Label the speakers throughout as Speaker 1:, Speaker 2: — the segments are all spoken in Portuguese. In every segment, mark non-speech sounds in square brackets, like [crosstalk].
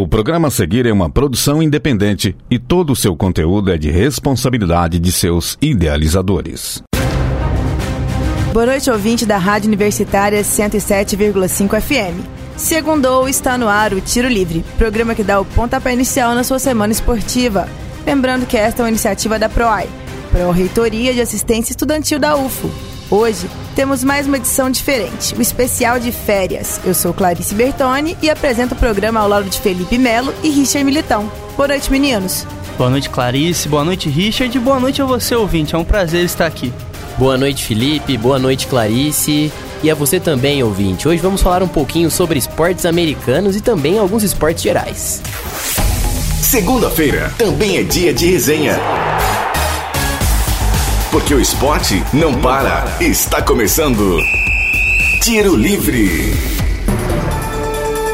Speaker 1: O programa a seguir é uma produção independente e todo o seu conteúdo é de responsabilidade de seus idealizadores.
Speaker 2: Boa noite, ouvinte da Rádio Universitária 107,5 FM. Segundou está no ar o Tiro Livre, programa que dá o pontapé inicial na sua semana esportiva. Lembrando que esta é uma iniciativa da PROAI, Pró-Reitoria de Assistência Estudantil da UFO. Hoje temos mais uma edição diferente, o especial de férias. Eu sou Clarice Bertoni e apresento o programa ao lado de Felipe Melo e Richard Militão. Boa noite, meninos.
Speaker 3: Boa noite, Clarice. Boa noite, Richard. Boa noite a você, ouvinte. É um prazer estar aqui.
Speaker 4: Boa noite, Felipe. Boa noite, Clarice. E a você também, ouvinte. Hoje vamos falar um pouquinho sobre esportes americanos e também alguns esportes gerais.
Speaker 5: Segunda-feira também é dia de resenha. Porque o esporte não para. Está começando. Tiro Livre.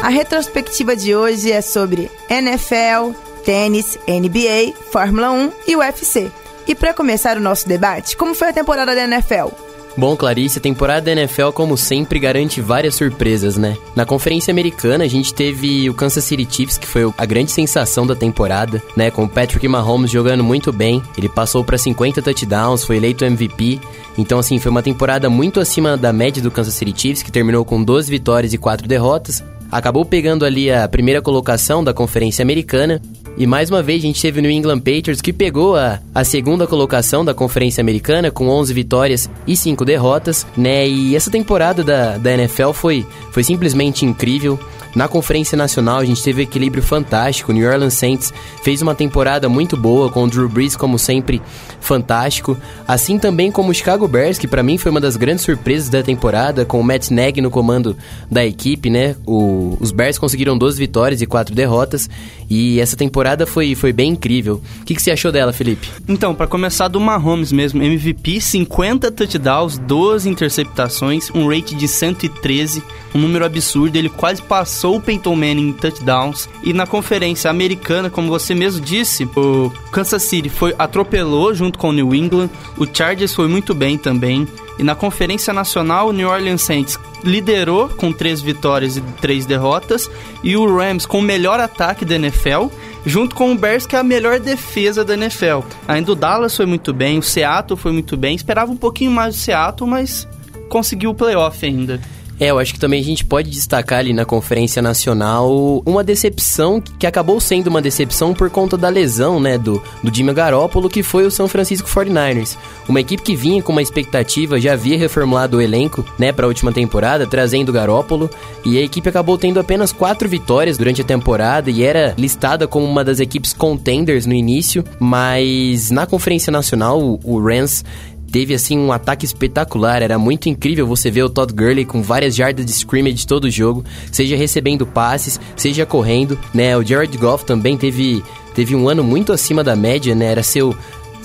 Speaker 2: A retrospectiva de hoje é sobre NFL, tênis, NBA, Fórmula 1 e UFC. E para começar o nosso debate, como foi a temporada da NFL?
Speaker 4: Bom, Clarice, a temporada da NFL, como sempre, garante várias surpresas, né? Na Conferência Americana, a gente teve o Kansas City Chiefs, que foi a grande sensação da temporada, né? Com o Patrick Mahomes jogando muito bem. Ele passou para 50 touchdowns, foi eleito MVP. Então, assim, foi uma temporada muito acima da média do Kansas City Chiefs, que terminou com 12 vitórias e 4 derrotas. Acabou pegando ali a primeira colocação da Conferência Americana e mais uma vez a gente teve o New England Patriots que pegou a, a segunda colocação da Conferência Americana com 11 vitórias e 5 derrotas, né? E essa temporada da, da NFL foi, foi simplesmente incrível. Na Conferência Nacional a gente teve um equilíbrio fantástico. O New Orleans Saints fez uma temporada muito boa com o Drew Brees como sempre fantástico, assim também como o Chicago Bears, que para mim foi uma das grandes surpresas da temporada, com o Matt Nagy no comando da equipe, né? O, os Bears conseguiram 12 vitórias e 4 derrotas, e essa temporada foi, foi bem incrível. O que, que você achou dela, Felipe?
Speaker 3: Então, para começar do Mahomes mesmo, MVP, 50 touchdowns, 12 interceptações, um rate de 113, um número absurdo, ele quase passou o Peyton Manning em touchdowns. E na conferência americana, como você mesmo disse, o Kansas City foi atropelou junto com o New England, o Chargers foi muito bem também. E na Conferência Nacional, o New Orleans Saints liderou com três vitórias e três derrotas. E o Rams com o melhor ataque da NFL, junto com o Bears, que é a melhor defesa da NFL. Ainda o Dallas foi muito bem, o Seattle foi muito bem. Esperava um pouquinho mais do Seattle, mas conseguiu o playoff ainda.
Speaker 4: É, eu acho que também a gente pode destacar ali na Conferência Nacional uma decepção que acabou sendo uma decepção por conta da lesão, né, do, do Jimmy Garoppolo, que foi o São Francisco 49ers. Uma equipe que vinha com uma expectativa, já havia reformulado o elenco, né, para a última temporada, trazendo o Garoppolo, e a equipe acabou tendo apenas quatro vitórias durante a temporada e era listada como uma das equipes contenders no início, mas na Conferência Nacional o, o Rams teve assim um ataque espetacular, era muito incrível você ver o Todd Gurley com várias jardas de scrimmage todo o jogo, seja recebendo passes, seja correndo, né? O Jared Goff também teve teve um ano muito acima da média, né? Era seu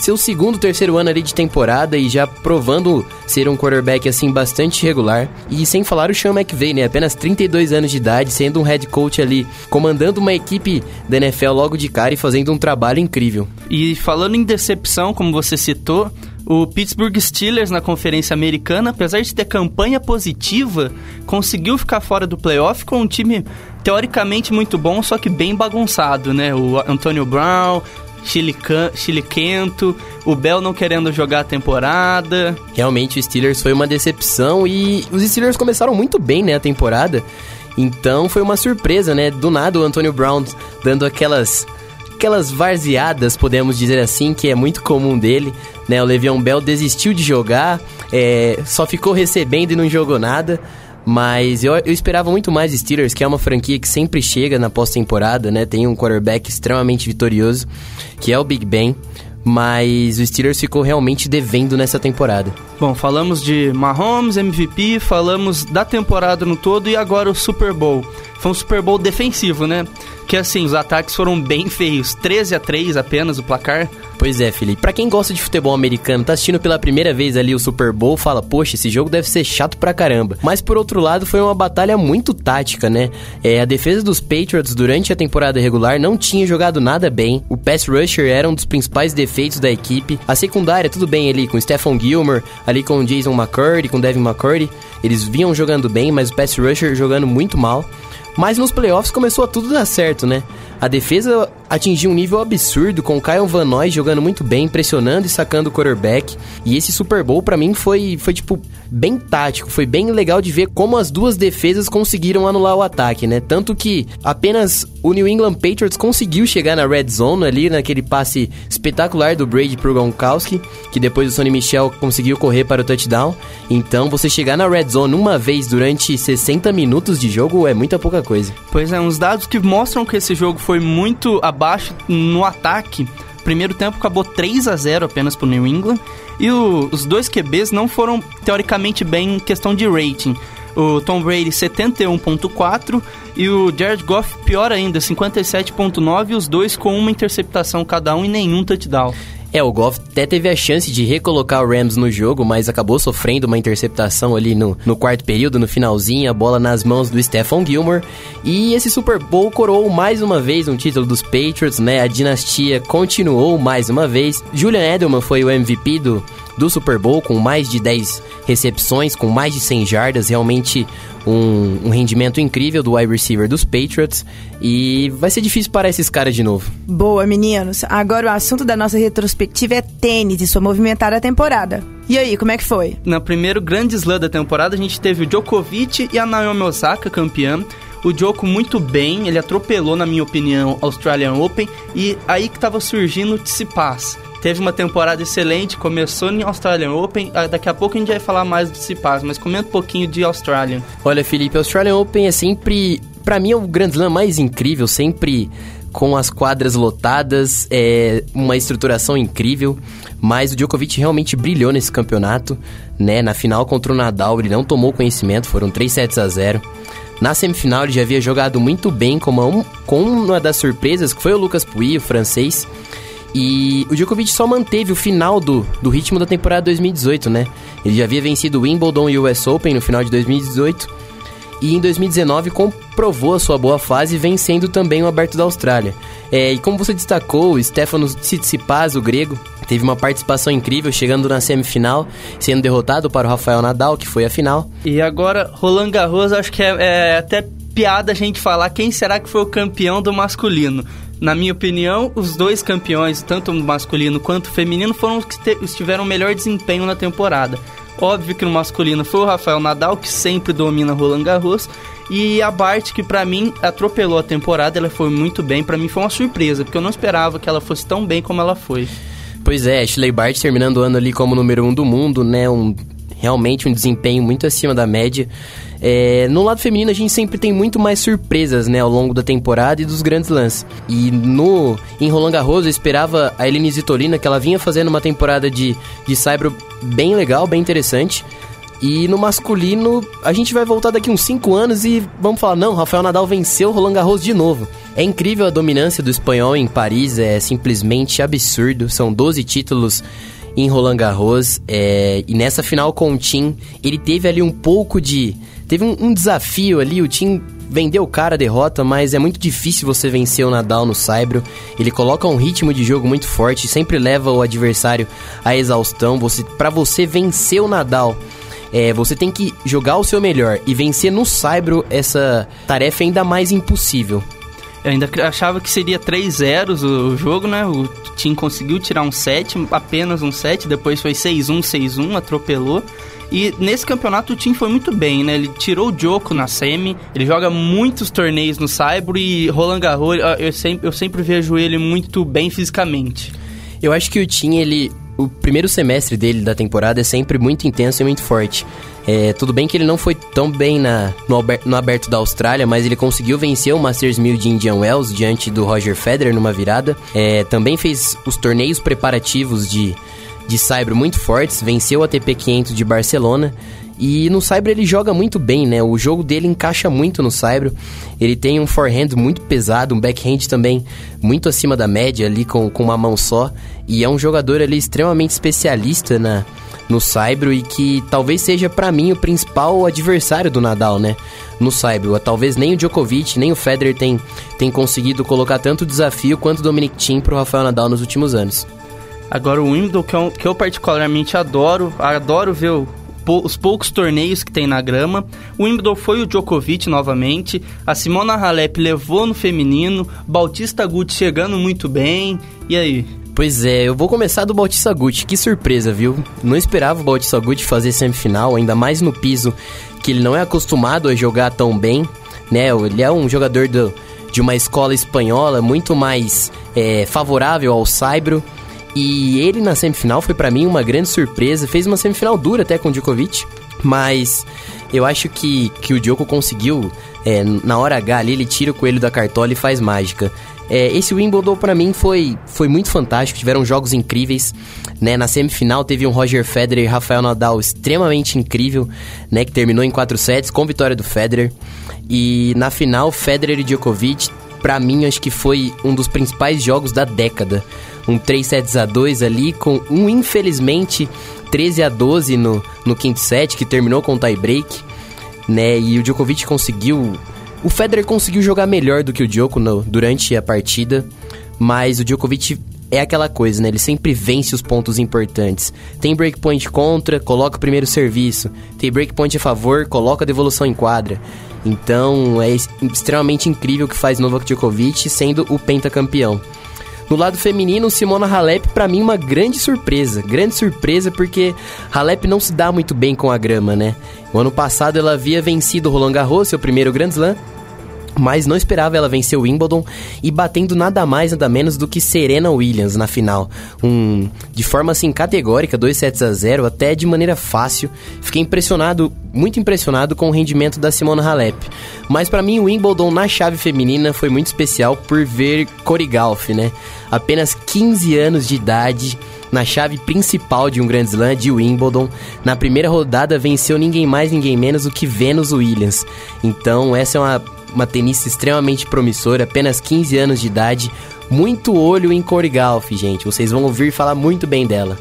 Speaker 4: seu segundo, terceiro ano ali de temporada e já provando ser um quarterback assim bastante regular. E sem falar o Sean McVay, né? Apenas 32 anos de idade, sendo um head coach ali, comandando uma equipe da NFL logo de cara e fazendo um trabalho incrível.
Speaker 3: E falando em decepção, como você citou, o Pittsburgh Steelers na Conferência Americana, apesar de ter campanha positiva, conseguiu ficar fora do playoff com um time teoricamente muito bom, só que bem bagunçado, né? O Antonio Brown, Chile Quento, o Bell não querendo jogar a temporada.
Speaker 4: Realmente o Steelers foi uma decepção e os Steelers começaram muito bem, né, a temporada. Então foi uma surpresa, né? Do nada o Antonio Brown dando aquelas aquelas varzeadas, podemos dizer assim, que é muito comum dele, né? O Le'Veon Bell desistiu de jogar, é, só ficou recebendo e não jogou nada. Mas eu, eu esperava muito mais Steelers, que é uma franquia que sempre chega na pós-temporada, né? Tem um quarterback extremamente vitorioso, que é o Big Ben. Mas o Steelers ficou realmente devendo nessa temporada.
Speaker 3: Bom, falamos de Mahomes, MVP, falamos da temporada no todo e agora o Super Bowl. Foi um Super Bowl defensivo, né? Que assim, os ataques foram bem feios. 13 a 3 apenas o placar.
Speaker 4: Pois é, Felipe. Pra quem gosta de futebol americano, tá assistindo pela primeira vez ali o Super Bowl, fala, poxa, esse jogo deve ser chato pra caramba. Mas por outro lado, foi uma batalha muito tática, né? É, a defesa dos Patriots durante a temporada regular não tinha jogado nada bem. O pass rusher era um dos principais defeitos da equipe. A secundária, tudo bem ali com Stephon Gilmore, ali com Jason McCurdy, com Devin McCurdy. Eles vinham jogando bem, mas o pass rusher jogando muito mal. Mas nos playoffs começou a tudo dar certo, né? A defesa atingiu um nível absurdo, com o Kyle Van Noy jogando muito bem, pressionando e sacando o quarterback. E esse Super Bowl, para mim, foi, foi, tipo, bem tático. Foi bem legal de ver como as duas defesas conseguiram anular o ataque, né? Tanto que apenas o New England Patriots conseguiu chegar na red zone ali, naquele passe espetacular do Brady pro Gronkowski, que depois o Sonny Michel conseguiu correr para o touchdown. Então, você chegar na red zone uma vez durante 60 minutos de jogo é muita pouca coisa.
Speaker 3: Pois é, uns dados que mostram que esse jogo foi muito abaixo no ataque. Primeiro tempo acabou 3 a 0 apenas pro New England. E o, os dois QBs não foram teoricamente bem em questão de rating. O Tom Brady 71.4 e o Jared Goff pior ainda, 57.9, os dois com uma interceptação cada um e nenhum touchdown.
Speaker 4: É, o Goff até teve a chance de recolocar o Rams no jogo, mas acabou sofrendo uma interceptação ali no, no quarto período, no finalzinho, a bola nas mãos do Stephon Gilmore. E esse Super Bowl coroou mais uma vez um título dos Patriots, né? A dinastia continuou mais uma vez. Julian Edelman foi o MVP do, do Super Bowl, com mais de 10 recepções, com mais de 100 jardas, realmente um, um, rendimento incrível do wide receiver dos Patriots e vai ser difícil para esses caras de novo.
Speaker 2: Boa, meninos. Agora o assunto da nossa retrospectiva é tênis e sua movimentada temporada. E aí, como é que foi?
Speaker 3: Na primeiro grande slam da temporada, a gente teve o Djokovic e a Naomi Osaka campeã. O Djoko muito bem, ele atropelou, na minha opinião, Australian Open e aí que estava surgindo o Tsitsipas teve uma temporada excelente, começou em Australian Open. Ah, daqui a pouco a gente vai falar mais do Cipas, mas comenta um pouquinho de Australian.
Speaker 4: Olha, Felipe, Australian Open é sempre, para mim, é o Grand Slam mais incrível, sempre com as quadras lotadas, é uma estruturação incrível. Mas o Djokovic realmente brilhou nesse campeonato, né? Na final contra o Nadal, ele não tomou conhecimento, foram 3 sets a 0. Na semifinal, ele já havia jogado muito bem com uma, com uma das surpresas, que foi o Lucas Pouille, o francês. E o Djokovic só manteve o final do, do ritmo da temporada 2018, né? Ele já havia vencido o Wimbledon e o US Open no final de 2018 e em 2019 comprovou a sua boa fase vencendo também o Aberto da Austrália. É, e como você destacou, o Stefanos Tsitsipas, o grego, teve uma participação incrível, chegando na semifinal, sendo derrotado para o Rafael Nadal, que foi a final.
Speaker 3: E agora, Roland Garros, acho que é, é até piada a gente falar quem será que foi o campeão do masculino. Na minha opinião, os dois campeões, tanto masculino quanto feminino, foram os que tiveram melhor desempenho na temporada. Óbvio que no masculino foi o Rafael Nadal, que sempre domina Roland Garros, e a Bart, que para mim atropelou a temporada, ela foi muito bem, para mim foi uma surpresa, porque eu não esperava que ela fosse tão bem como ela foi.
Speaker 4: Pois é, Ashley Bart terminando o ano ali como número um do mundo, né? Um, realmente um desempenho muito acima da média. É, no lado feminino a gente sempre tem muito mais surpresas, né, ao longo da temporada e dos grandes lances. E no em Roland Garros eu esperava a Eline Zitolina, que ela vinha fazendo uma temporada de, de Saibro bem legal, bem interessante. E no masculino, a gente vai voltar daqui uns 5 anos e vamos falar, não, Rafael Nadal venceu Roland Garros de novo. É incrível a dominância do espanhol em Paris, é simplesmente absurdo. São 12 títulos em Roland Garros. É, e nessa final com o Tim, ele teve ali um pouco de Teve um, um desafio ali, o time vendeu o cara a derrota, mas é muito difícil você vencer o Nadal no Saibro. Ele coloca um ritmo de jogo muito forte, sempre leva o adversário à exaustão. Você, para você vencer o Nadal, é, você tem que jogar o seu melhor e vencer no Saibro essa tarefa é ainda mais impossível.
Speaker 3: Eu ainda achava que seria 3 zeros o jogo, né? O time conseguiu tirar um 7, apenas um 7, depois foi 6-1, 6-1, atropelou. E nesse campeonato o time foi muito bem, né? Ele tirou o Joko na semi, ele joga muitos torneios no Saibro e Roland Garros, eu sempre, eu sempre vejo ele muito bem fisicamente.
Speaker 4: Eu acho que o Tim, ele. O primeiro semestre dele da temporada é sempre muito intenso e muito forte. É, tudo bem que ele não foi tão bem na, no, aberto, no aberto da Austrália, mas ele conseguiu vencer o Masters 1000 de Indian Wells diante do Roger Federer numa virada. É, também fez os torneios preparativos de de Saibro muito fortes, venceu o ATP 500 de Barcelona. E no Saibro ele joga muito bem, né? O jogo dele encaixa muito no Saibro. Ele tem um forehand muito pesado, um backhand também muito acima da média ali com, com uma mão só. E é um jogador ali extremamente especialista na, no Saibro e que talvez seja para mim o principal adversário do Nadal, né? No Saibro. Talvez nem o Djokovic, nem o Federer tem, tem conseguido colocar tanto desafio quanto o Dominic Thiem pro Rafael Nadal nos últimos anos.
Speaker 3: Agora o Wimbledon, que eu, que eu particularmente adoro, adoro ver o, os poucos torneios que tem na grama. O Wimbledon foi o Djokovic novamente. A Simona Halep levou no feminino. Bautista Guti chegando muito bem. E aí?
Speaker 4: Pois é, eu vou começar do Bautista Guti. Que surpresa, viu? Não esperava o Bautista Guti fazer semifinal, ainda mais no piso que ele não é acostumado a jogar tão bem, né? Ele é um jogador do, de uma escola espanhola muito mais é, favorável ao saibro. E ele na semifinal foi para mim uma grande surpresa. Fez uma semifinal dura até com o Djokovic, mas eu acho que, que o Djoko conseguiu, é, na hora H ali, ele tira o coelho da cartola e faz mágica. É, esse Wimbledon para mim foi, foi muito fantástico, tiveram jogos incríveis, né? Na semifinal teve um Roger Federer e Rafael Nadal extremamente incrível, né? Que terminou em quatro sets com vitória do Federer. E na final, Federer e Djokovic, para mim acho que foi um dos principais jogos da década. Um 3 sets a 2 ali com um infelizmente 13 a 12 no, no quinto set que terminou com tie break, né? E o Djokovic conseguiu o Federer conseguiu jogar melhor do que o Djoko no, durante a partida, mas o Djokovic é aquela coisa, né? Ele sempre vence os pontos importantes. Tem breakpoint contra, coloca o primeiro serviço. Tem breakpoint a favor, coloca a devolução em quadra. Então é extremamente incrível o que faz Novak Djokovic sendo o pentacampeão. No lado feminino, Simona Halep, para mim, uma grande surpresa. Grande surpresa porque Halep não se dá muito bem com a grama, né? O ano passado ela havia vencido Roland Garros, seu primeiro Grand Slam, mas não esperava ela vencer o Wimbledon e batendo nada mais nada menos do que Serena Williams na final. Um, de forma assim categórica, 2 sets a 0, até de maneira fácil. Fiquei impressionado, muito impressionado com o rendimento da Simona Halep. Mas para mim o Wimbledon na chave feminina foi muito especial por ver Cori Gauff, né? Apenas 15 anos de idade, na chave principal de um Grand Slam de Wimbledon. Na primeira rodada venceu ninguém mais, ninguém menos do que Venus Williams. Então, essa é uma uma tenista extremamente promissora, apenas 15 anos de idade, muito olho em Corey Golf, gente. Vocês vão ouvir falar muito bem dela.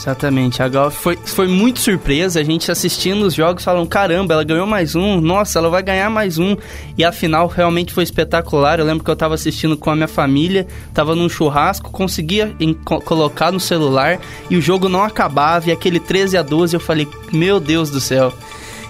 Speaker 3: Exatamente, a Golf foi, foi muito surpresa, a gente assistindo os jogos falando, caramba, ela ganhou mais um, nossa, ela vai ganhar mais um, e a final realmente foi espetacular, eu lembro que eu estava assistindo com a minha família, estava num churrasco, conseguia colocar no celular, e o jogo não acabava, e aquele 13 a 12 eu falei, meu Deus do céu.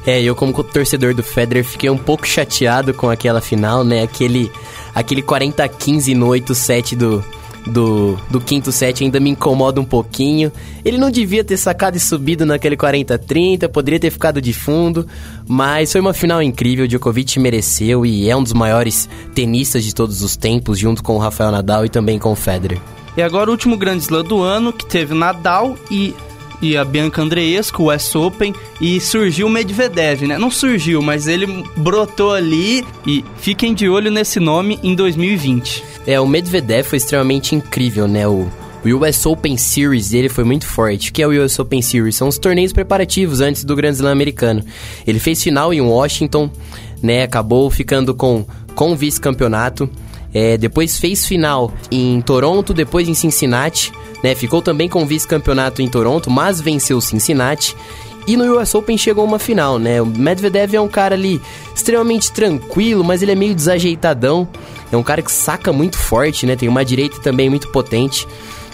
Speaker 4: É, eu como torcedor do Federer fiquei um pouco chateado com aquela final, né? Aquele, aquele 40-15 no 8-7 do, do, do quinto set ainda me incomoda um pouquinho. Ele não devia ter sacado e subido naquele 40-30, poderia ter ficado de fundo, mas foi uma final incrível. Djokovic mereceu e é um dos maiores tenistas de todos os tempos, junto com o Rafael Nadal e também com o Federer.
Speaker 3: E agora o último grande slam do ano, que teve Nadal e e a Bianca Andreescu, o West Open, e surgiu o Medvedev, né? Não surgiu, mas ele brotou ali e fiquem de olho nesse nome em 2020.
Speaker 4: É, o Medvedev foi extremamente incrível, né? O, o US Open Series dele foi muito forte. O que é o US Open Series? São os torneios preparativos antes do Grand Slam americano. Ele fez final em Washington, né? Acabou ficando com, com vice-campeonato. É, depois fez final em Toronto, depois em Cincinnati né? Ficou também com vice-campeonato em Toronto, mas venceu Cincinnati. E no US Open chegou uma final, né? O Medvedev é um cara ali extremamente tranquilo, mas ele é meio desajeitadão. É um cara que saca muito forte, né? Tem uma direita também muito potente.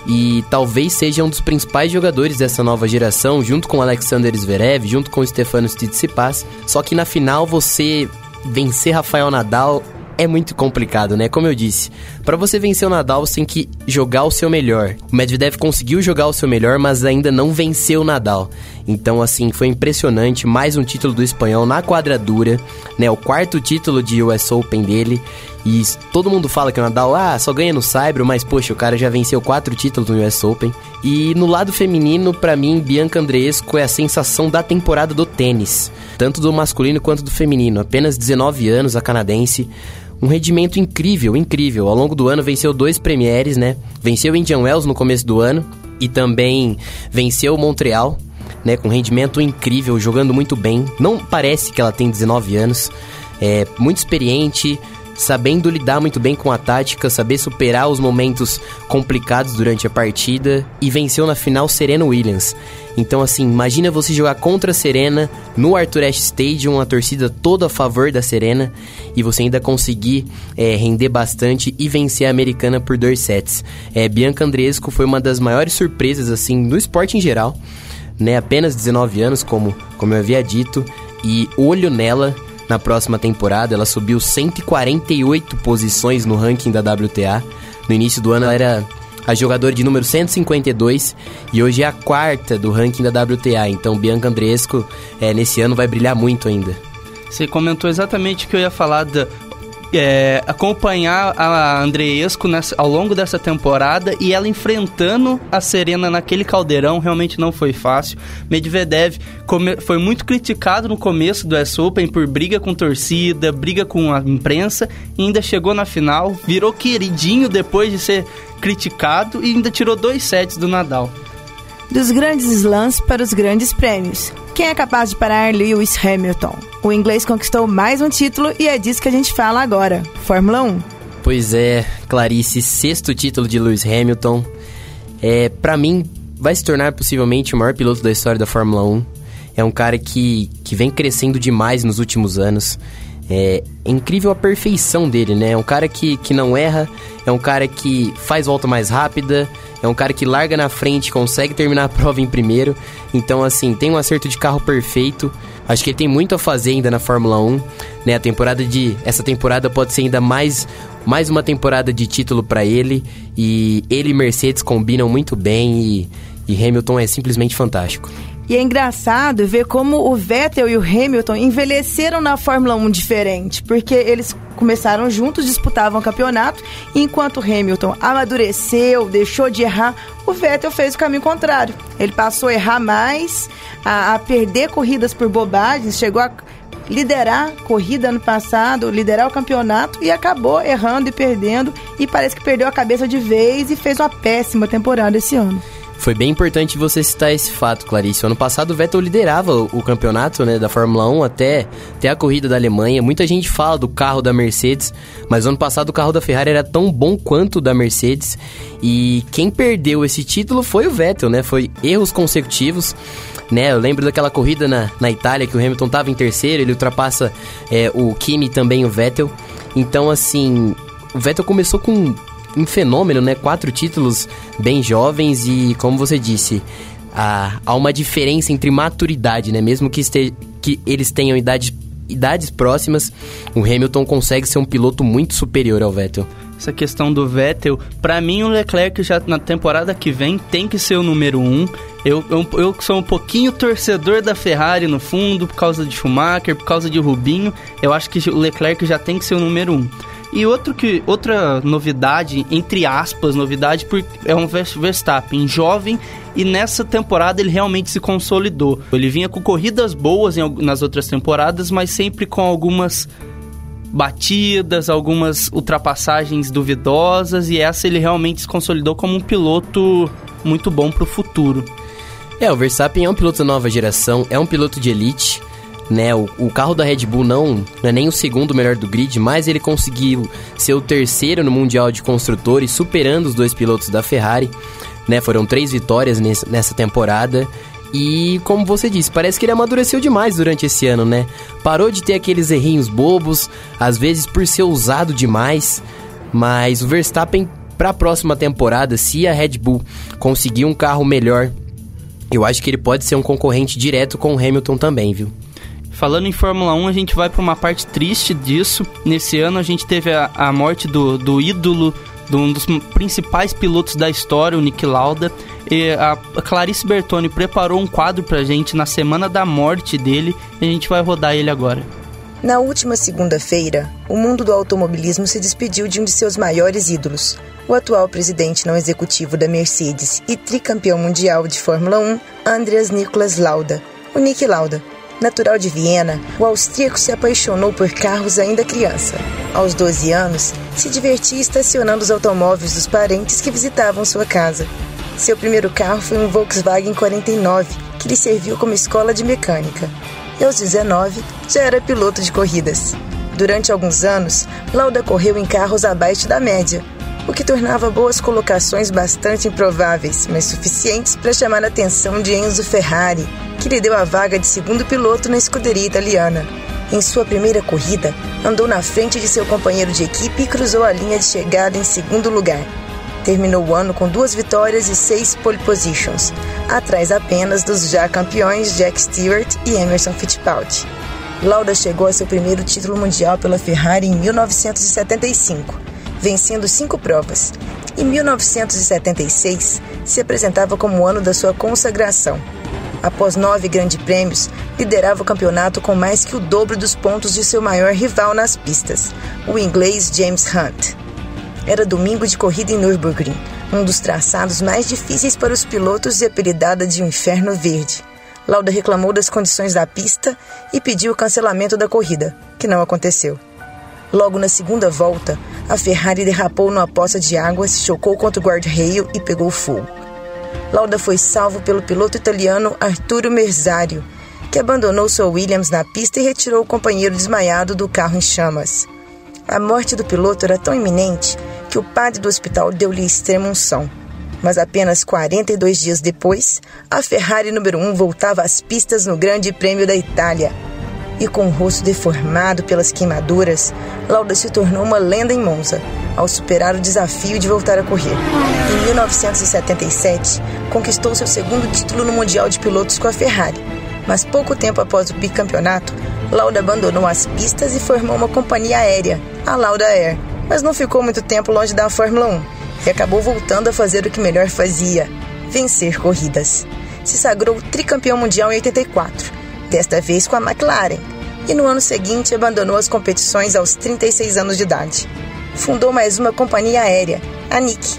Speaker 4: E talvez seja um dos principais jogadores dessa nova geração, junto com Alexander Zverev, junto com Stefanos Tsitsipas. Só que na final você vencer Rafael Nadal é muito complicado, né? Como eu disse, para você vencer o Nadal, você tem que jogar o seu melhor. O Medvedev conseguiu jogar o seu melhor, mas ainda não venceu o Nadal. Então, assim, foi impressionante. Mais um título do espanhol na quadradura, né? O quarto título de US Open dele. E todo mundo fala que o Nadal, ah, só ganha no Saibro, mas poxa, o cara já venceu quatro títulos no US Open. E no lado feminino, para mim, Bianca Andreescu é a sensação da temporada do tênis, tanto do masculino quanto do feminino. Apenas 19 anos, a canadense um rendimento incrível, incrível. Ao longo do ano venceu dois Premieres, né? Venceu Indian Wells no começo do ano e também venceu Montreal, né? Com rendimento incrível, jogando muito bem. Não parece que ela tem 19 anos. É muito experiente, sabendo lidar muito bem com a tática, saber superar os momentos complicados durante a partida e venceu na final Serena Williams. Então, assim, imagina você jogar contra a Serena no Arthur Ashe Stadium, a torcida toda a favor da Serena, e você ainda conseguir é, render bastante e vencer a americana por dois sets. É, Bianca Andresco foi uma das maiores surpresas, assim, no esporte em geral. Né? Apenas 19 anos, como, como eu havia dito, e olho nela na próxima temporada. Ela subiu 148 posições no ranking da WTA. No início do ano ela era a jogadora de número 152 e hoje é a quarta do ranking da WTA. Então Bianca Andreesco é, nesse ano vai brilhar muito ainda.
Speaker 3: Você comentou exatamente o que eu ia falar da, é, acompanhar a Andreesco ao longo dessa temporada e ela enfrentando a Serena naquele caldeirão realmente não foi fácil. Medvedev come, foi muito criticado no começo do S Open por briga com torcida, briga com a imprensa e ainda chegou na final, virou queridinho depois de ser criticado e ainda tirou dois sets do Nadal.
Speaker 2: Dos grandes slams para os grandes prêmios. Quem é capaz de parar Lewis Hamilton? O inglês conquistou mais um título e é disso que a gente fala agora: Fórmula 1.
Speaker 4: Pois é, Clarice, sexto título de Lewis Hamilton. É, para mim, vai se tornar possivelmente o maior piloto da história da Fórmula 1. É um cara que, que vem crescendo demais nos últimos anos. É, é, incrível a perfeição dele, né? É um cara que, que não erra, é um cara que faz volta mais rápida, é um cara que larga na frente, consegue terminar a [laughs] prova em primeiro. Então, assim, tem um acerto de carro perfeito. Acho que ele tem muito a fazer ainda na Fórmula 1, né? A temporada de essa temporada pode ser ainda mais mais uma temporada de título para ele e ele e Mercedes combinam muito bem e, e Hamilton é simplesmente fantástico.
Speaker 2: E é engraçado ver como o Vettel e o Hamilton envelheceram na Fórmula 1 diferente, porque eles começaram juntos, disputavam o campeonato, e enquanto o Hamilton amadureceu, deixou de errar, o Vettel fez o caminho contrário. Ele passou a errar mais, a, a perder corridas por bobagens, chegou a liderar corrida ano passado, liderar o campeonato e acabou errando e perdendo e parece que perdeu a cabeça de vez e fez uma péssima temporada esse ano.
Speaker 4: Foi bem importante você citar esse fato, Clarice. Ano passado o Vettel liderava o, campeonato né, da Fórmula 1 até, até a corrida da Alemanha. Muita gente fala do carro da Mercedes, mas ano passado o carro da Ferrari era tão bom quanto o da Mercedes. E quem perdeu esse título foi o Vettel, né? Foi erros consecutivos. Né, eu lembro daquela corrida na, na Itália que o Hamilton estava em terceiro, ele ultrapassa é, o Kimi também o Vettel. Então, assim, o Vettel começou com um fenômeno, né? Quatro títulos bem jovens e, como você disse, há, há uma diferença entre maturidade, né? Mesmo que, este, que eles tenham idade, idades próximas, o Hamilton consegue ser um piloto muito superior ao Vettel.
Speaker 3: Essa questão do Vettel, para mim o Leclerc já na temporada que vem tem que ser o número um. Eu, eu, eu sou um pouquinho torcedor da Ferrari no fundo, por causa de Schumacher, por causa de Rubinho. Eu acho que o Leclerc já tem que ser o número um. E outro que, outra novidade, entre aspas, novidade, é um Verstappen jovem e nessa temporada ele realmente se consolidou. Ele vinha com corridas boas em, nas outras temporadas, mas sempre com algumas batidas, algumas ultrapassagens duvidosas e essa ele realmente se consolidou como um piloto muito bom para o futuro.
Speaker 4: É, o Verstappen é um piloto da nova geração, é um piloto de elite né? O, o, carro da Red Bull não, não é nem o segundo melhor do grid, mas ele conseguiu ser o terceiro no Mundial de Construtores, superando os dois pilotos da Ferrari. Né? Foram três vitórias nesse, nessa temporada. E como você disse, parece que ele amadureceu demais durante esse ano, né? Parou de ter aqueles errinhos bobos, às vezes por ser usado demais. Mas o Verstappen, para a próxima temporada, se a Red Bull conseguir um carro melhor, eu acho que ele pode ser um concorrente direto com o Hamilton também, viu?
Speaker 3: Falando em Fórmula 1, a gente vai para uma parte triste disso. Nesse ano a gente teve a, a morte do, do ídolo, de um dos principais pilotos da história, o Nick Lauda. E a Clarice Bertoni preparou um quadro pra gente na semana da morte dele e a gente vai rodar ele agora.
Speaker 6: Na última segunda-feira, o mundo do automobilismo se despediu de um de seus maiores ídolos, o atual presidente não executivo da Mercedes e tricampeão mundial de Fórmula 1, Andreas Nicolas Lauda, o Nick Lauda. Natural de Viena, o austríaco se apaixonou por carros ainda criança. Aos 12 anos, se divertia estacionando os automóveis dos parentes que visitavam sua casa. Seu primeiro carro foi um Volkswagen 49, que lhe serviu como escola de mecânica. E aos 19, já era piloto de corridas. Durante alguns anos, Lauda correu em carros abaixo da média, o que tornava boas colocações bastante improváveis, mas suficientes para chamar a atenção de Enzo Ferrari, que lhe deu a vaga de segundo piloto na escuderia italiana. Em sua primeira corrida, andou na frente de seu companheiro de equipe e cruzou a linha de chegada em segundo lugar. terminou o ano com duas vitórias e seis pole positions, atrás apenas dos já campeões Jack Stewart e Emerson Fittipaldi. Lauda chegou a seu primeiro título mundial pela Ferrari em 1975, vencendo cinco provas. Em 1976, se apresentava como o ano da sua consagração. Após nove grandes prêmios, liderava o campeonato com mais que o dobro dos pontos de seu maior rival nas pistas, o inglês James Hunt. Era domingo de corrida em Nürburgring, um dos traçados mais difíceis para os pilotos e apelidada de um inferno verde. Lauda reclamou das condições da pista e pediu o cancelamento da corrida, que não aconteceu. Logo na segunda volta, a Ferrari derrapou numa poça de água, se chocou contra o guarda-reio e pegou fogo. Lauda foi salvo pelo piloto italiano Arturo Merzario, que abandonou sua Williams na pista e retirou o companheiro desmaiado do carro em chamas. A morte do piloto era tão iminente que o padre do hospital deu-lhe extrema unção. Mas apenas 42 dias depois, a Ferrari número 1 voltava às pistas no Grande Prêmio da Itália. E com o rosto deformado pelas queimaduras, Lauda se tornou uma lenda em Monza, ao superar o desafio de voltar a correr. Em 1977, conquistou seu segundo título no Mundial de Pilotos com a Ferrari. Mas pouco tempo após o bicampeonato, Lauda abandonou as pistas e formou uma companhia aérea, a Lauda Air, mas não ficou muito tempo longe da Fórmula 1 e acabou voltando a fazer o que melhor fazia: vencer corridas. Se sagrou tricampeão mundial em 84, desta vez com a McLaren, e no ano seguinte abandonou as competições aos 36 anos de idade. Fundou mais uma companhia aérea, a Nick,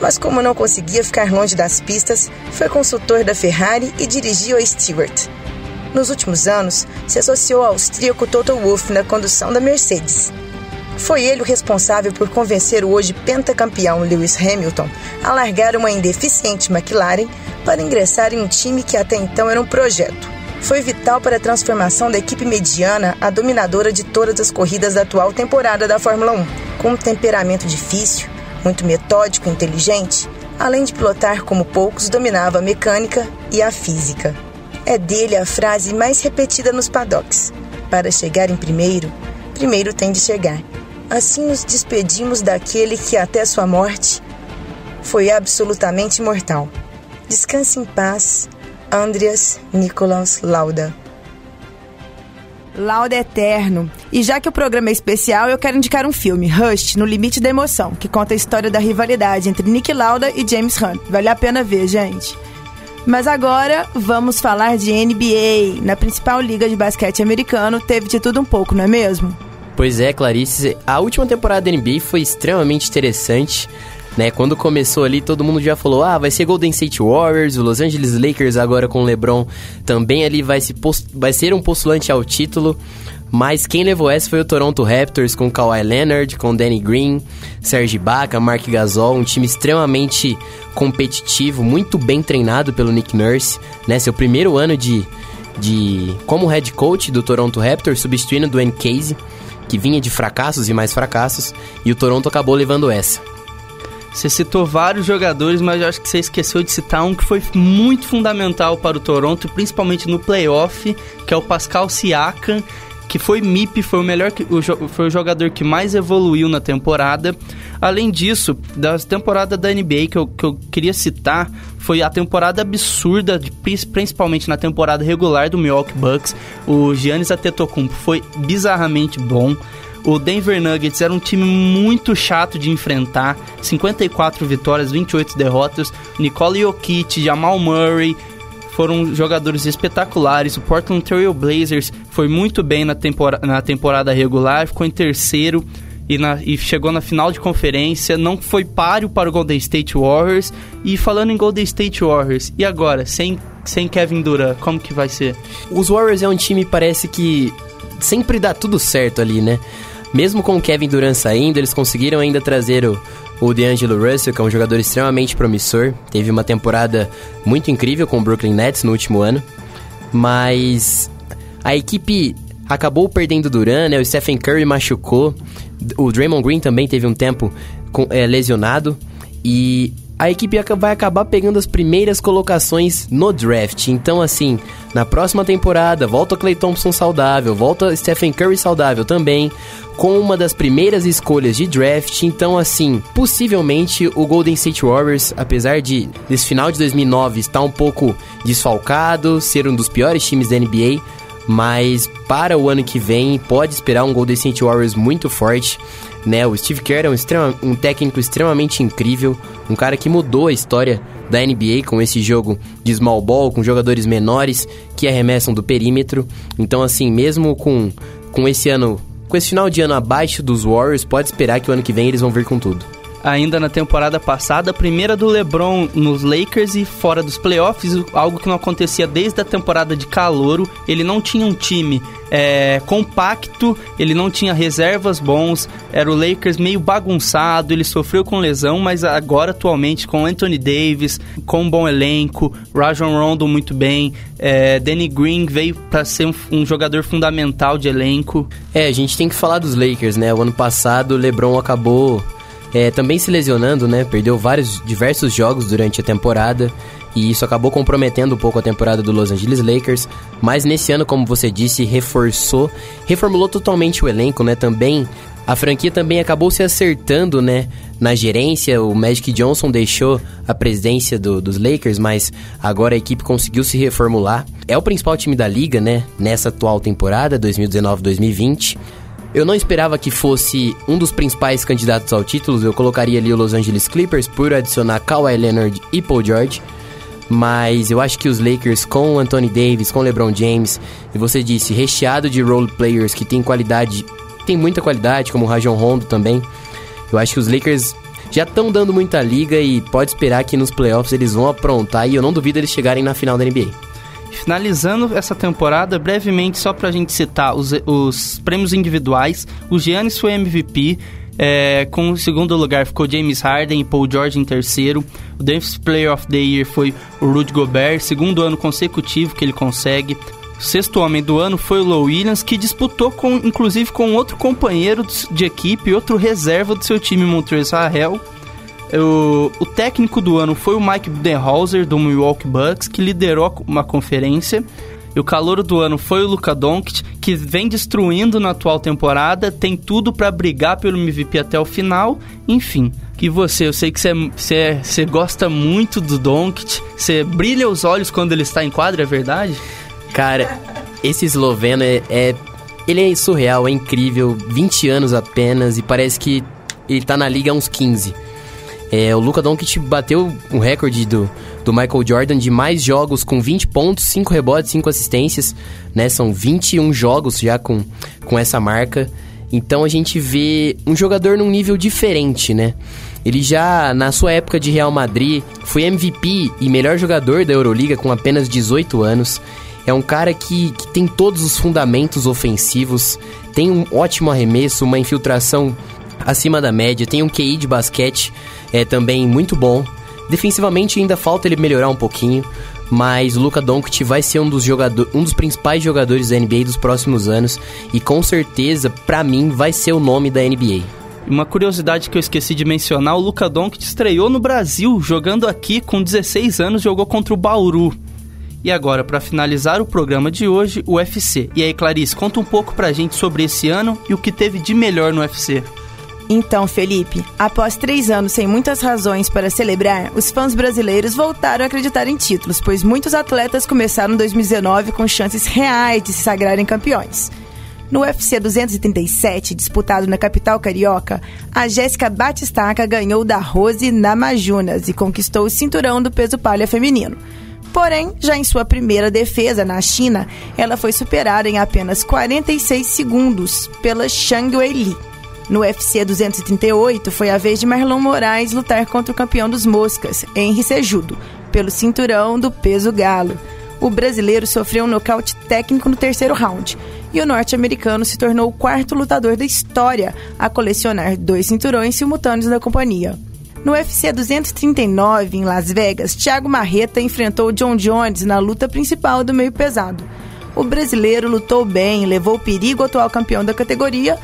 Speaker 6: mas como não conseguia ficar longe das pistas, foi consultor da Ferrari e dirigiu a Stewart. Nos últimos anos, se associou ao austríaco Toto Wolff na condução da Mercedes foi ele o responsável por convencer o hoje pentacampeão Lewis Hamilton a largar uma indeficiente McLaren para ingressar em um time que até então era um projeto. Foi vital para a transformação da equipe mediana à dominadora de todas as corridas da atual temporada da Fórmula 1. Com um temperamento difícil, muito metódico e inteligente, além de pilotar como poucos, dominava a mecânica e a física. É dele a frase mais repetida nos paddocks: Para chegar em primeiro, primeiro tem de chegar. Assim nos despedimos daquele que até sua morte foi absolutamente imortal. Descanse em paz, Andreas Nikolaus Lauda.
Speaker 2: Lauda Eterno. E já que o programa é especial, eu quero indicar um filme, Rush, No Limite da Emoção, que conta a história da rivalidade entre Nick Lauda e James Hunt. Vale a pena ver, gente. Mas agora vamos falar de NBA. Na principal liga de basquete americano, teve de tudo um pouco, não é mesmo?
Speaker 4: Pois é, Clarice, a última temporada da NBA foi extremamente interessante. Né, quando começou ali, todo mundo já falou: ah, vai ser Golden State Warriors, o Los Angeles Lakers agora com o LeBron também ali vai, se vai ser um postulante ao título. Mas quem levou essa foi o Toronto Raptors com Kawhi Leonard, com Danny Green, Serge Ibaka, Mark Gasol, um time extremamente competitivo, muito bem treinado pelo Nick Nurse, né? Seu primeiro ano de, de como head coach do Toronto Raptors, substituindo o Dwayne Casey que vinha de fracassos e mais fracassos, e o Toronto acabou levando essa.
Speaker 3: Você citou vários jogadores, mas eu acho que você esqueceu de citar um que foi muito fundamental para o Toronto, principalmente no playoff, que é o Pascal Siakam, que foi MIP, foi o melhor o, foi o jogador que mais evoluiu na temporada. Além disso, da temporada da NBA que eu, que eu queria citar foi a temporada absurda, de, principalmente na temporada regular do Milwaukee Bucks. O Giannis Antetokounmpo foi bizarramente bom. O Denver Nuggets era um time muito chato de enfrentar, 54 vitórias, 28 derrotas. Nikola Jokic, Jamal Murray, foram jogadores espetaculares. O Portland Trail Blazers foi muito bem na, tempora na temporada regular, ficou em terceiro e, na, e, chegou na final de conferência. Não foi páreo para o Golden State Warriors. E falando em Golden State Warriors, e agora, sem, sem Kevin Durant, como que vai ser?
Speaker 4: Os Warriors é um time, parece que sempre dá tudo certo ali, né? Mesmo com o Kevin Durant saindo, eles conseguiram ainda trazer o, o DeAngelo Russell, que é um jogador extremamente promissor, teve uma temporada muito incrível com o Brooklyn Nets no último ano, mas a equipe acabou perdendo o Duran, né? O Stephen Curry machucou, o Draymond Green também teve um tempo com, é, lesionado. E a equipe vai acabar pegando as primeiras colocações no draft. Então, assim, na próxima temporada, volta Clay Thompson saudável, volta Stephen Curry saudável também, com uma das primeiras escolhas de draft. Então, assim, possivelmente o Golden State Warriors, apesar de nesse final de 2009 estar um pouco desfalcado, ser um dos piores times da NBA, mas para o ano que vem pode esperar um Golden State Warriors muito forte. Né, o Steve Kerr é um, extrema, um técnico extremamente incrível, um cara que mudou a história da NBA com esse jogo de small ball, com jogadores menores que arremessam do perímetro. Então, assim, mesmo com, com esse ano, com esse final de ano abaixo dos Warriors, pode esperar que o ano que vem eles vão vir com tudo
Speaker 3: ainda na temporada passada, a primeira do LeBron nos Lakers e fora dos playoffs, algo que não acontecia desde a temporada de calouro. Ele não tinha um time é, compacto, ele não tinha reservas bons, era o Lakers meio bagunçado, ele sofreu com lesão, mas agora atualmente com Anthony Davis, com um bom elenco, Rajon Rondo muito bem, é, Danny Green veio para ser um, um, jogador fundamental de elenco.
Speaker 4: É, a gente tem que falar dos Lakers, né? O ano passado o LeBron acabou é, também se lesionando, né? Perdeu vários, diversos jogos durante a temporada e isso acabou comprometendo um pouco a temporada do Los Angeles Lakers. Mas nesse ano, como você disse, reforçou, reformulou totalmente o elenco, né? Também a franquia também acabou se acertando, né? Na gerência, o Magic Johnson deixou a presidência do, dos Lakers, mas agora a equipe conseguiu se reformular. É o principal time da liga, né? Nessa atual temporada, 2019-2020. Eu não esperava que fosse um dos principais candidatos ao título. Eu colocaria ali o Los Angeles Clippers por adicionar Kawhi Leonard e Paul George. Mas eu acho que os Lakers com Anthony Davis, com LeBron James, e você disse, recheado de role players que tem qualidade, tem muita qualidade, como o Rajon Rondo também. Eu acho que os Lakers já estão dando muita liga e pode esperar que nos playoffs eles vão aprontar e eu não duvido eles chegarem na final da NBA.
Speaker 3: Finalizando essa temporada, brevemente, só pra gente citar os, os prêmios individuais, o Giannis foi MVP, é, com o segundo lugar ficou James Harden e Paul George em terceiro. O Defensive Player of the Year foi o Rudy Gobert, segundo ano consecutivo que ele consegue. O sexto homem do ano foi o Low Williams, que disputou com, inclusive com outro companheiro de equipe, outro reserva do seu time, Montrezl Harrell. O, o técnico do ano foi o Mike Budenholzer, do Milwaukee Bucks, que liderou uma conferência. E o calor do ano foi o Luka Doncic, que vem destruindo na atual temporada, tem tudo para brigar pelo MVP até o final. Enfim, que você, eu sei que você, você gosta muito do Doncic, você brilha os olhos quando ele está em quadra, é verdade?
Speaker 4: Cara, esse esloveno é, é ele é surreal, é incrível, 20 anos apenas e parece que ele tá na liga há uns 15. É, o Luka Doncic bateu o recorde do, do Michael Jordan de mais jogos com 20 pontos, 5 rebotes, 5 assistências, né? São 21 jogos já com, com essa marca. Então a gente vê um jogador num nível diferente, né? Ele já, na sua época de Real Madrid, foi MVP e melhor jogador da Euroliga com apenas 18 anos. É um cara que, que tem todos os fundamentos ofensivos, tem um ótimo arremesso, uma infiltração acima da média, tem um QI de basquete é também muito bom. Defensivamente ainda falta ele melhorar um pouquinho, mas o Luka Doncic vai ser um dos, um dos principais jogadores da NBA dos próximos anos e com certeza, para mim, vai ser o nome da NBA.
Speaker 3: Uma curiosidade que eu esqueci de mencionar, o Luka Doncic estreou no Brasil, jogando aqui com 16 anos, jogou contra o Bauru. E agora, para finalizar o programa de hoje, o UFC. E aí, Clarice, conta um pouco pra gente sobre esse ano e o que teve de melhor no UFC.
Speaker 2: Então, Felipe, após três anos sem muitas razões para celebrar, os fãs brasileiros voltaram a acreditar em títulos, pois muitos atletas começaram 2019 com chances reais de se sagrarem campeões. No UFC 237, disputado na capital carioca, a Jéssica Batistaca ganhou da Rose Namajunas e conquistou o cinturão do peso palha feminino. Porém, já em sua primeira defesa na China, ela foi superada em apenas 46 segundos pela Shang Wei Li. No UFC 238, foi a vez de Marlon Moraes lutar contra o campeão dos moscas, Henry Sejudo, pelo cinturão do peso galo. O brasileiro sofreu um nocaute técnico no terceiro round e o norte-americano se tornou o quarto lutador da história a colecionar dois cinturões simultâneos na companhia. No UFC 239, em Las Vegas, Thiago Marreta enfrentou John Jones na luta principal do meio pesado. O brasileiro lutou bem, levou perigo ao atual campeão da categoria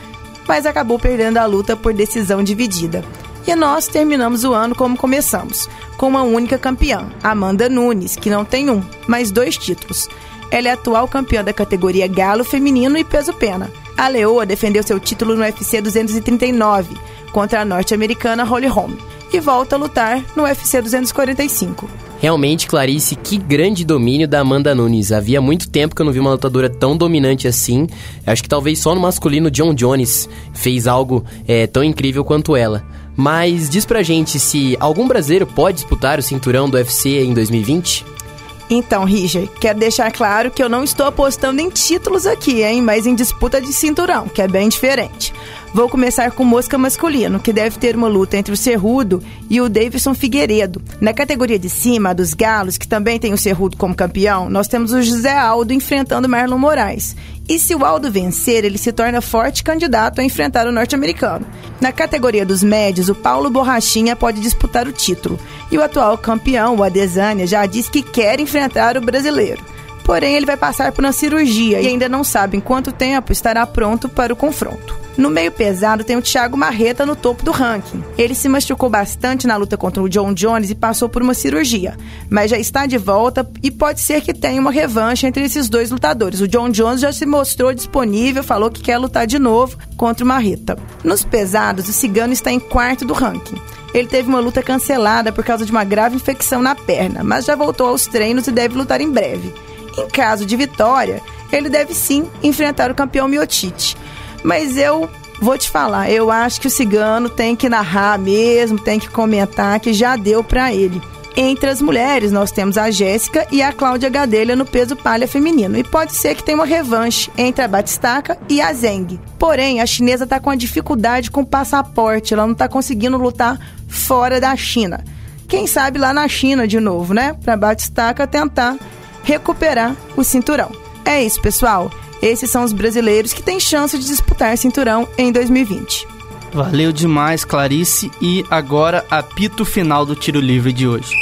Speaker 2: mas acabou perdendo a luta por decisão dividida. E nós terminamos o ano como começamos, com uma única campeã, Amanda Nunes, que não tem um, mas dois títulos. Ela é atual campeã da categoria galo feminino e peso pena. A Leoa defendeu seu título no UFC 239 contra a norte-americana Holly Holm e volta a lutar no UFC 245.
Speaker 4: Realmente, Clarice, que grande domínio da Amanda Nunes. Havia muito tempo que eu não vi uma lutadora tão dominante assim. Acho que talvez só no masculino John Jones fez algo é, tão incrível quanto ela. Mas diz pra gente se algum brasileiro pode disputar o cinturão do UFC em 2020?
Speaker 2: Então, Richard, quero deixar claro que eu não estou apostando em títulos aqui, hein? Mas em disputa de cinturão, que é bem diferente. Vou começar com Mosca Masculino, que deve ter uma luta entre o Cerrudo e o Davidson Figueiredo. Na categoria de cima, dos Galos, que também tem o Cerrudo como campeão, nós temos o José Aldo enfrentando Marlon Moraes. E se o Aldo vencer, ele se torna forte candidato a enfrentar o norte-americano. Na categoria dos médios, o Paulo Borrachinha pode disputar o título. E o atual campeão, o Adesanya, já diz que quer enfrentar o brasileiro. Porém, ele vai passar por uma cirurgia e ainda não sabe em quanto tempo estará pronto para o confronto. No meio pesado tem o Thiago Marreta no topo do ranking. Ele se machucou bastante na luta contra o John Jones e passou por uma cirurgia, mas já está de volta e pode ser que tenha uma revanche entre esses dois lutadores. O John Jones já se mostrou disponível, falou que quer lutar de novo contra o Marreta. Nos pesados, o Cigano está em quarto do ranking. Ele teve uma luta cancelada por causa de uma grave infecção na perna, mas já voltou aos treinos e deve lutar em breve. Em caso de vitória, ele deve sim enfrentar o campeão Miotite. Mas eu vou te falar, eu acho que o cigano tem que narrar mesmo, tem que comentar que já deu para ele. Entre as mulheres, nós temos a Jéssica e a Cláudia Gadelha no peso palha feminino. E pode ser que tenha uma revanche entre a Batistaca e a Zeng. Porém, a chinesa está com a dificuldade com o passaporte, ela não está conseguindo lutar fora da China. Quem sabe lá na China de novo, né? Para a Batistaca tentar recuperar o cinturão. É isso, pessoal. Esses são os brasileiros que têm chance de disputar cinturão em 2020.
Speaker 3: Valeu demais, Clarice. E agora, apito final do tiro livre de hoje.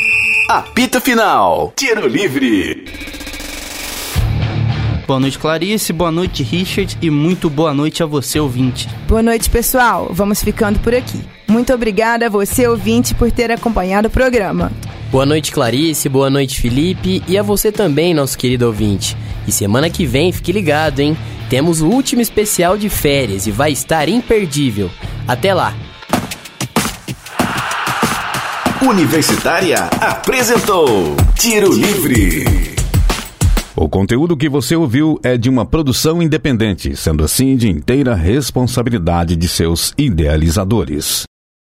Speaker 5: Apito final, tiro livre.
Speaker 3: Boa noite, Clarice. Boa noite, Richard. E muito boa noite a você, ouvinte.
Speaker 2: Boa noite, pessoal. Vamos ficando por aqui. Muito obrigada a você, ouvinte, por ter acompanhado o programa.
Speaker 4: Boa noite, Clarice. Boa noite, Felipe. E a você também, nosso querido ouvinte. E semana que vem, fique ligado, hein? Temos o último especial de férias e vai estar imperdível. Até lá!
Speaker 5: Universitária apresentou Tiro Livre.
Speaker 1: O conteúdo que você ouviu é de uma produção independente, sendo assim de inteira responsabilidade de seus idealizadores.